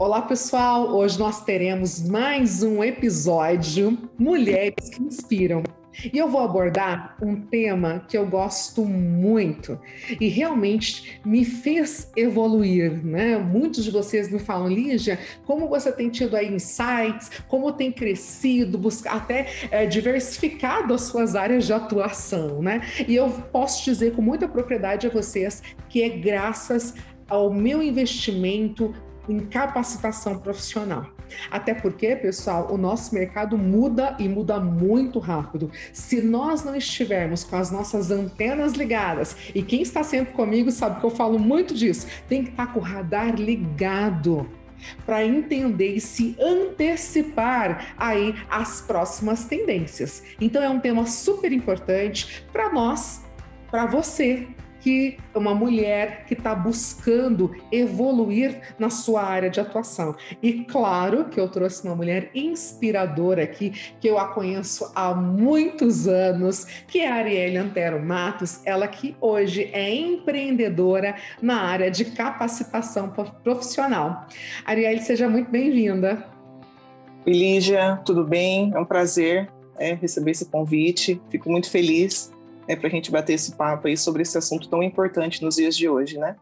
Olá, pessoal! Hoje nós teremos mais um episódio Mulheres que Inspiram. E eu vou abordar um tema que eu gosto muito e realmente me fez evoluir, né? Muitos de vocês me falam, Lígia, como você tem tido aí insights, como tem crescido, buscar até é, diversificado as suas áreas de atuação, né? E eu posso dizer com muita propriedade a vocês que é graças ao meu investimento em capacitação profissional. Até porque, pessoal, o nosso mercado muda e muda muito rápido. Se nós não estivermos com as nossas antenas ligadas, e quem está sempre comigo sabe que eu falo muito disso, tem que estar com o radar ligado para entender e se antecipar aí as próximas tendências. Então é um tema super importante para nós, para você que uma mulher que está buscando evoluir na sua área de atuação. E claro que eu trouxe uma mulher inspiradora aqui, que eu a conheço há muitos anos, que é a Arielle Antero Matos, ela que hoje é empreendedora na área de capacitação profissional. Arielle, seja muito bem-vinda. Lígia, tudo bem? É um prazer é, receber esse convite. Fico muito feliz é, para a gente bater esse papo aí sobre esse assunto tão importante nos dias de hoje, né?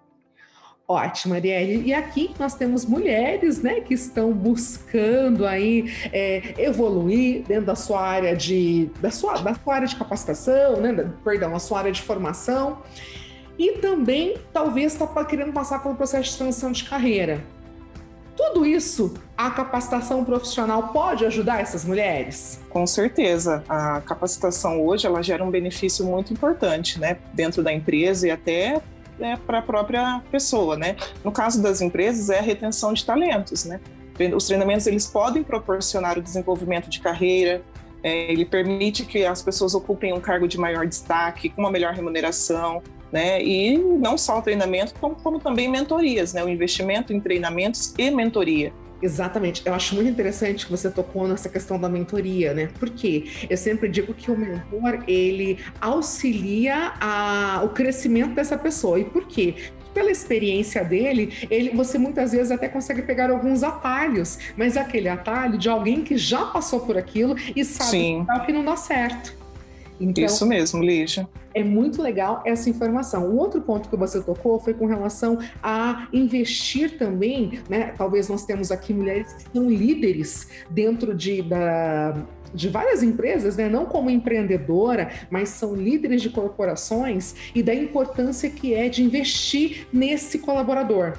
Ótimo, Arielle. E aqui nós temos mulheres, né, que estão buscando aí é, evoluir dentro da sua área de, da sua, da sua área de capacitação, né, da, perdão, a sua área de formação. E também, talvez, está querendo passar pelo processo de transição de carreira. Tudo isso, a capacitação profissional pode ajudar essas mulheres? Com certeza. A capacitação hoje ela gera um benefício muito importante, né, dentro da empresa e até né, para a própria pessoa, né? No caso das empresas é a retenção de talentos, né? Os treinamentos eles podem proporcionar o desenvolvimento de carreira, é, ele permite que as pessoas ocupem um cargo de maior destaque, com uma melhor remuneração, né? E não só o treinamento, como, como também mentorias, né? O investimento em treinamentos e mentoria. Exatamente. Eu acho muito interessante que você tocou nessa questão da mentoria, né? Porque eu sempre digo que o mentor, ele auxilia a, o crescimento dessa pessoa. E por quê? Pela experiência dele, ele, você muitas vezes até consegue pegar alguns atalhos, mas aquele atalho de alguém que já passou por aquilo e sabe Sim. que não dá certo. Então, Isso mesmo, Lígia. É muito legal essa informação. O outro ponto que você tocou foi com relação a investir também, né? Talvez nós temos aqui mulheres que são líderes dentro de, da, de várias empresas, né? não como empreendedora, mas são líderes de corporações e da importância que é de investir nesse colaborador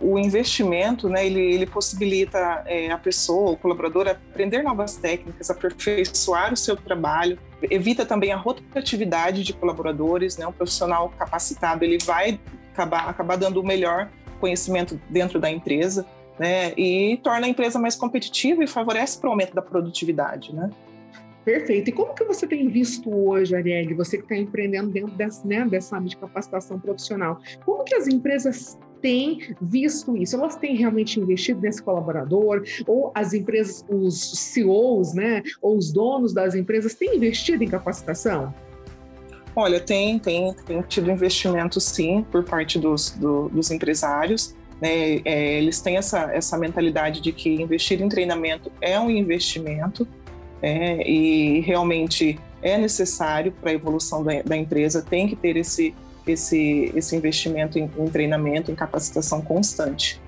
o investimento, né, ele, ele possibilita é, a pessoa, o colaborador, aprender novas técnicas, aperfeiçoar o seu trabalho, evita também a rotatividade de colaboradores, né, um profissional capacitado, ele vai acabar, acabar dando o melhor conhecimento dentro da empresa, né, e torna a empresa mais competitiva e favorece para o aumento da produtividade, né. Perfeito. E como que você tem visto hoje, Arielle, você que está empreendendo dentro dessa, né, dessa área de capacitação profissional, como que as empresas têm visto isso? Elas têm realmente investido nesse colaborador? Ou as empresas, os CEOs, né, ou os donos das empresas têm investido em capacitação? Olha, tem, tem, tem tido investimento sim por parte dos, do, dos empresários. Né? É, eles têm essa, essa mentalidade de que investir em treinamento é um investimento é, e realmente é necessário para a evolução da, da empresa, tem que ter esse, esse, esse investimento em, em treinamento, em capacitação constante.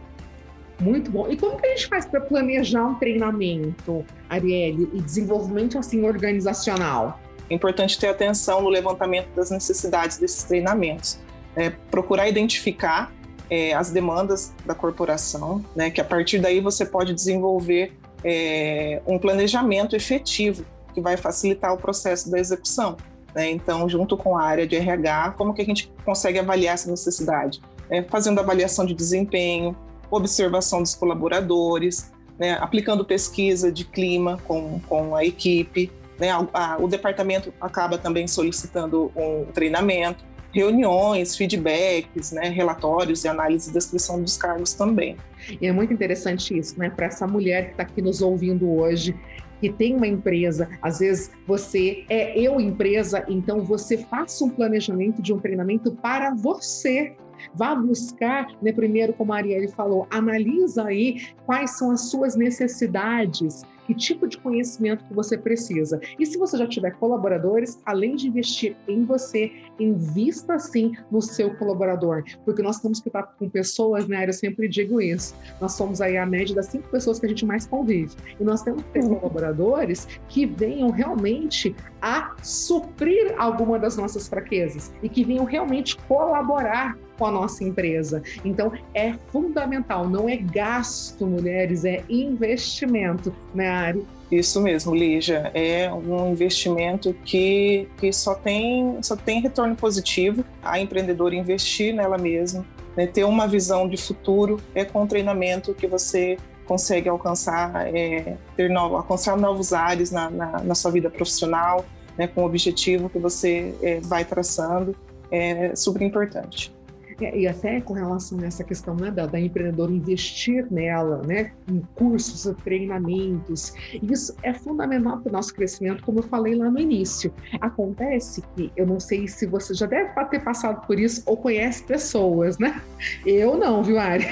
Muito bom. E como que a gente faz para planejar um treinamento, Arielle, e desenvolvimento assim organizacional? É importante ter atenção no levantamento das necessidades desses treinamentos. É, procurar identificar é, as demandas da corporação, né, que a partir daí você pode desenvolver é, um planejamento efetivo que vai facilitar o processo da execução. Né? Então, junto com a área de RH, como que a gente consegue avaliar essa necessidade? É, fazendo avaliação de desempenho, observação dos colaboradores, né? aplicando pesquisa de clima com, com a equipe. Né? A, a, o departamento acaba também solicitando um treinamento, reuniões, feedbacks, né? relatórios e análise e descrição dos cargos também. E é muito interessante isso, né? Para essa mulher que está aqui nos ouvindo hoje, que tem uma empresa, às vezes você é eu empresa, então você faça um planejamento de um treinamento para você. Vá buscar, né, primeiro, como a Arielle falou, analisa aí quais são as suas necessidades, que tipo de conhecimento que você precisa. E se você já tiver colaboradores, além de investir em você, invista sim no seu colaborador, porque nós temos que estar com pessoas, né? Eu sempre digo isso. Nós somos aí a média das cinco pessoas que a gente mais convive. E nós temos que ter uhum. colaboradores que venham realmente a suprir alguma das nossas fraquezas e que venham realmente colaborar com a nossa empresa. Então, é fundamental, não é gasto, mulheres, é investimento, né, Ari? Isso mesmo, Lígia. É um investimento que, que só, tem, só tem retorno positivo. A empreendedora investir nela mesma, né, ter uma visão de futuro, é com treinamento que você consegue alcançar, é, ter novo, alcançar novos ares na, na, na sua vida profissional, né, com o objetivo que você é, vai traçando. É super importante. É, e até com relação a essa questão né, da, da empreendedora investir nela, né, em cursos, treinamentos, isso é fundamental para o nosso crescimento, como eu falei lá no início. Acontece que, eu não sei se você já deve ter passado por isso ou conhece pessoas, né? Eu não, viu, Ari?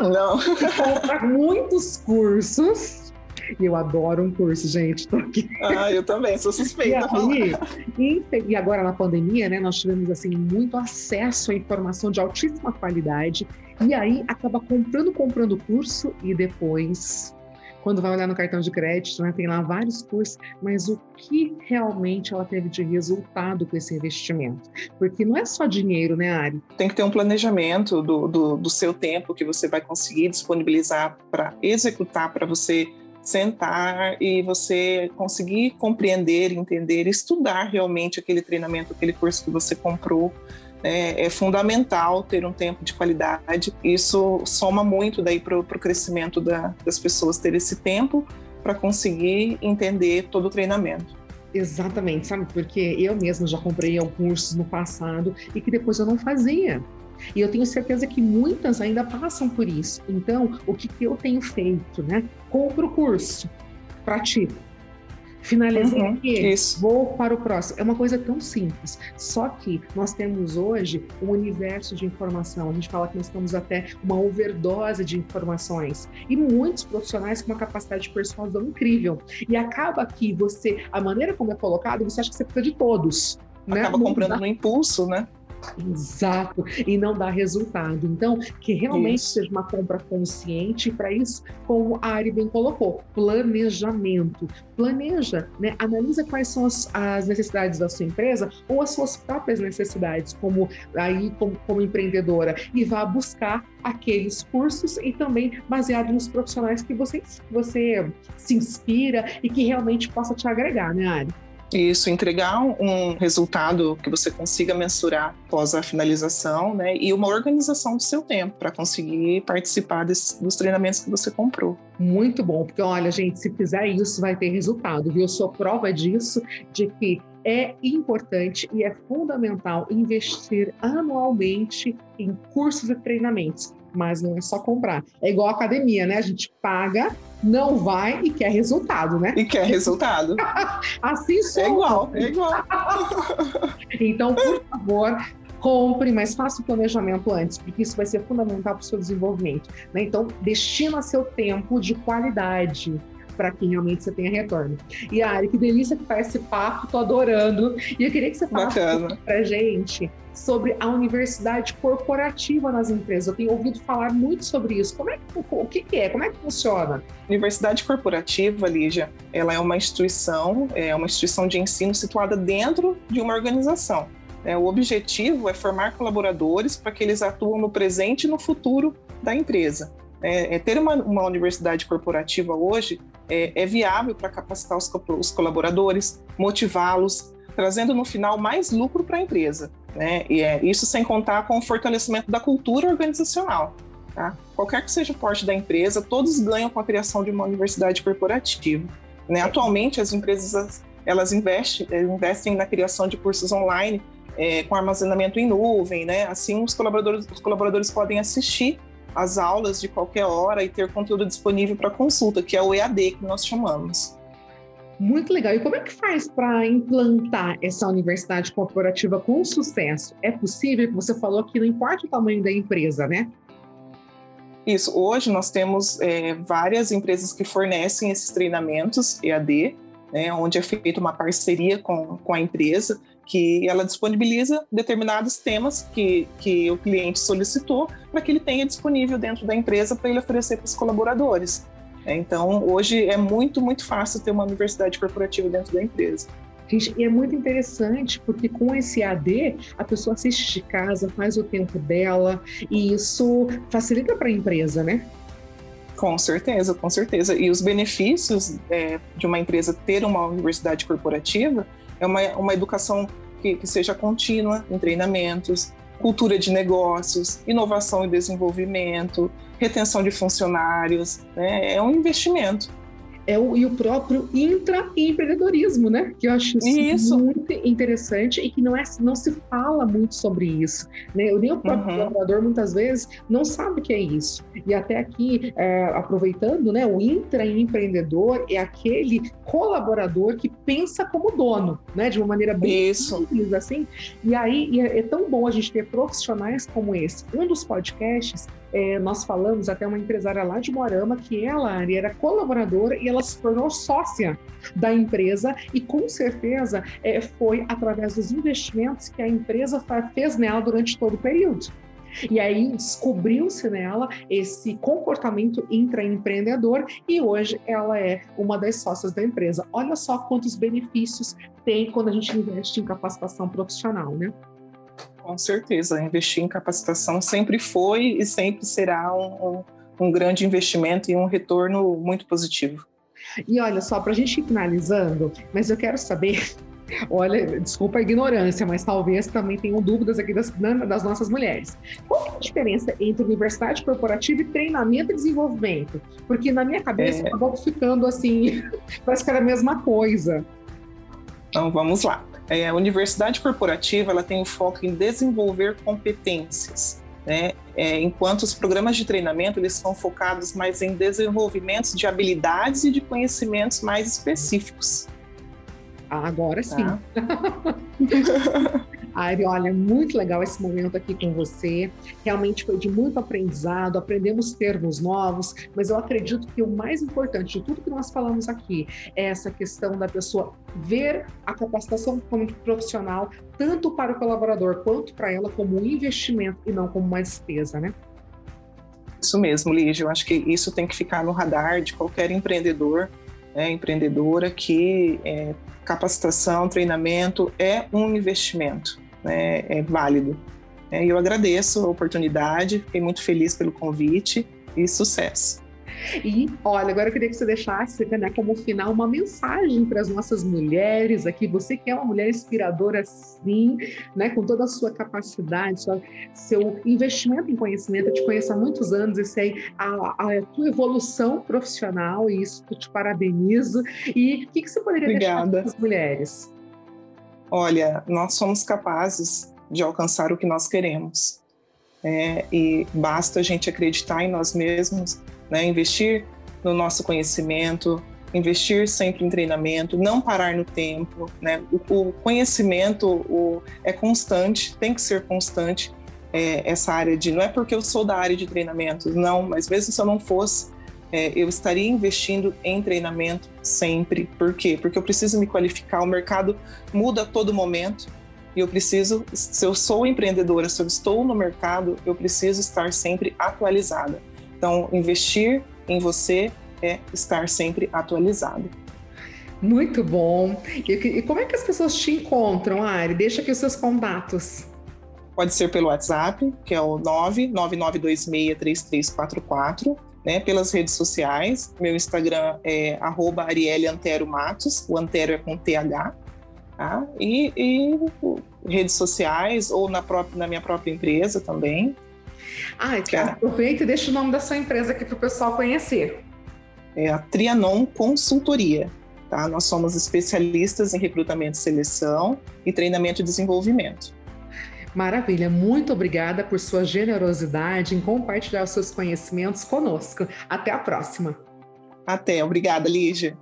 Não. Compra muitos cursos e eu adoro um curso, gente. Tô aqui. Ah, eu também, sou suspeita. E, aí, e agora na pandemia, né, nós tivemos assim muito acesso à informação de altíssima qualidade. E aí acaba comprando, comprando curso e depois quando vai olhar no cartão de crédito, né, tem lá vários cursos, mas o que realmente ela teve de resultado com esse investimento? Porque não é só dinheiro, né, Ari? Tem que ter um planejamento do, do, do seu tempo que você vai conseguir disponibilizar para executar, para você sentar e você conseguir compreender, entender, estudar realmente aquele treinamento, aquele curso que você comprou. É, é fundamental ter um tempo de qualidade. Isso soma muito daí para o crescimento da, das pessoas ter esse tempo para conseguir entender todo o treinamento. Exatamente, sabe? Porque eu mesma já comprei cursos no passado e que depois eu não fazia. E eu tenho certeza que muitas ainda passam por isso. Então, o que, que eu tenho feito, né? Compro o curso, pratico. Finalizei uhum, aqui, isso. vou para o próximo. É uma coisa tão simples. Só que nós temos hoje um universo de informação. A gente fala que nós temos até uma overdose de informações. E muitos profissionais com uma capacidade de persuasão incrível. E acaba que você, a maneira como é colocado, você acha que você precisa de todos. Né? Acaba né? comprando no impulso, né? Exato, e não dá resultado. Então, que realmente isso. seja uma compra consciente, e para isso, como a Ari bem colocou, planejamento. Planeja, né? analisa quais são as, as, necessidades da sua empresa ou as suas próprias necessidades, como aí como, como empreendedora, e vá buscar aqueles cursos e também baseado nos profissionais que você, você se inspira e que realmente possa te agregar, né, Ari? Isso, entregar um resultado que você consiga mensurar após a finalização, né? E uma organização do seu tempo para conseguir participar desse, dos treinamentos que você comprou. Muito bom, porque olha, gente, se fizer isso, vai ter resultado, viu? Eu sou prova disso, de que é importante e é fundamental investir anualmente em cursos e treinamentos mas não é só comprar. É igual a academia, né? A gente paga, não vai e quer resultado, né? E quer resultado. assim sou. É igual, é igual. então, por favor, compre, mas faça o planejamento antes, porque isso vai ser fundamental para o seu desenvolvimento. Né? Então, destina seu tempo de qualidade para que realmente você tenha retorno. E Ari, que delícia que tá esse papo, tô adorando. E eu queria que você falasse para gente sobre a universidade corporativa nas empresas. Eu tenho ouvido falar muito sobre isso. Como é que, o que, é? Como é que funciona? Universidade corporativa, Lígia, ela é uma instituição, é uma instituição de ensino situada dentro de uma organização. É, o objetivo é formar colaboradores para que eles atuam no presente e no futuro da empresa. É, é ter uma, uma, universidade corporativa hoje é, é viável para capacitar os, os colaboradores, motivá-los, trazendo no final mais lucro para a empresa. Né? E é isso sem contar com o fortalecimento da cultura organizacional. Tá? Qualquer que seja o porte da empresa, todos ganham com a criação de uma universidade corporativa. Né? Atualmente, as empresas elas investem, investem na criação de cursos online é, com armazenamento em nuvem, né? Assim, os colaboradores, os colaboradores podem assistir as aulas de qualquer hora e ter conteúdo disponível para consulta, que é o EAD que nós chamamos. Muito legal. E como é que faz para implantar essa universidade corporativa com sucesso? É possível? Você falou que não importa o tamanho da empresa, né? Isso. Hoje nós temos é, várias empresas que fornecem esses treinamentos EAD, né, onde é feita uma parceria com, com a empresa, que ela disponibiliza determinados temas que, que o cliente solicitou para que ele tenha disponível dentro da empresa para ele oferecer para os colaboradores. É, então, hoje é muito, muito fácil ter uma universidade corporativa dentro da empresa. Gente, e é muito interessante porque com esse AD a pessoa assiste de casa, faz o tempo dela e isso facilita para a empresa, né? Com certeza, com certeza. E os benefícios é, de uma empresa ter uma universidade corporativa é uma, uma educação que, que seja contínua em treinamentos, cultura de negócios, inovação e desenvolvimento, retenção de funcionários, né? é um investimento é o, e o próprio intraempreendedorismo, né? Que eu acho isso, muito interessante e que não, é, não se fala muito sobre isso. Né? Nem o próprio uhum. colaborador, muitas vezes, não sabe o que é isso. E até aqui, é, aproveitando, né? O intraempreendedor é aquele colaborador que pensa como dono, né? De uma maneira bem isso. simples, assim. E aí, é, é tão bom a gente ter profissionais como esse. Um dos podcasts é, nós falamos até uma empresária lá de Moarama que ela era colaboradora e ela se tornou sócia da empresa e com certeza é, foi através dos investimentos que a empresa fez nela durante todo o período. E aí descobriu-se nela esse comportamento intraempreendedor e hoje ela é uma das sócias da empresa. Olha só quantos benefícios tem quando a gente investe em capacitação profissional, né? Com certeza, investir em capacitação sempre foi e sempre será um, um, um grande investimento e um retorno muito positivo. E olha só, para a gente ir finalizando, mas eu quero saber Olha, desculpa a ignorância, mas talvez também tenham dúvidas aqui das, das nossas mulheres. Qual é a diferença entre universidade corporativa e treinamento e desenvolvimento? Porque na minha cabeça é... acabou ficando assim, parece que era a mesma coisa. Então vamos lá. É, a universidade corporativa ela tem o foco em desenvolver competências, né? É, enquanto os programas de treinamento eles são focados mais em desenvolvimento de habilidades e de conhecimentos mais específicos. Agora sim. Tá. Ari, olha, muito legal esse momento aqui com você. Realmente foi de muito aprendizado, aprendemos termos novos, mas eu acredito que o mais importante de tudo que nós falamos aqui é essa questão da pessoa ver a capacitação como profissional, tanto para o colaborador quanto para ela, como um investimento e não como uma despesa, né? Isso mesmo, Lígia. Eu acho que isso tem que ficar no radar de qualquer empreendedor, né, empreendedora, que é, capacitação, treinamento é um investimento né, é válido. É, eu agradeço a oportunidade, fiquei muito feliz pelo convite e sucesso. E olha, agora eu queria que você deixasse né, como final uma mensagem para as nossas mulheres aqui. Você que é uma mulher inspiradora, sim, né, com toda a sua capacidade, sua, seu investimento em conhecimento. Eu te conheço há muitos anos e sei a, a tua evolução profissional, e isso eu te parabenizo. E o que, que você poderia Obrigada. deixar para as mulheres? Olha, nós somos capazes de alcançar o que nós queremos. É, e basta a gente acreditar em nós mesmos, né, investir no nosso conhecimento, investir sempre em treinamento, não parar no tempo. Né? O, o conhecimento o, é constante, tem que ser constante. É, essa área de não é porque eu sou da área de treinamento, não, mas mesmo se eu não fosse, é, eu estaria investindo em treinamento sempre. Por quê? Porque eu preciso me qualificar, o mercado muda a todo momento e eu preciso, se eu sou empreendedora, se eu estou no mercado, eu preciso estar sempre atualizada. Então, investir em você é estar sempre atualizado. Muito bom. E, como é que as pessoas te encontram, Ari? Deixa aqui os seus contatos. Pode ser pelo WhatsApp, que é o 999263344 né, pelas redes sociais. Meu Instagram é arroba Arielle Antero Matos, o Antero é com TH, tá? E, e redes sociais ou na, própria, na minha própria empresa também. Ah, então aproveita e deixa o nome da sua empresa aqui para o pessoal conhecer. É a Trianon Consultoria. Tá? Nós somos especialistas em recrutamento e seleção e treinamento e desenvolvimento. Maravilha, muito obrigada por sua generosidade em compartilhar os seus conhecimentos conosco. Até a próxima. Até, obrigada, Lígia.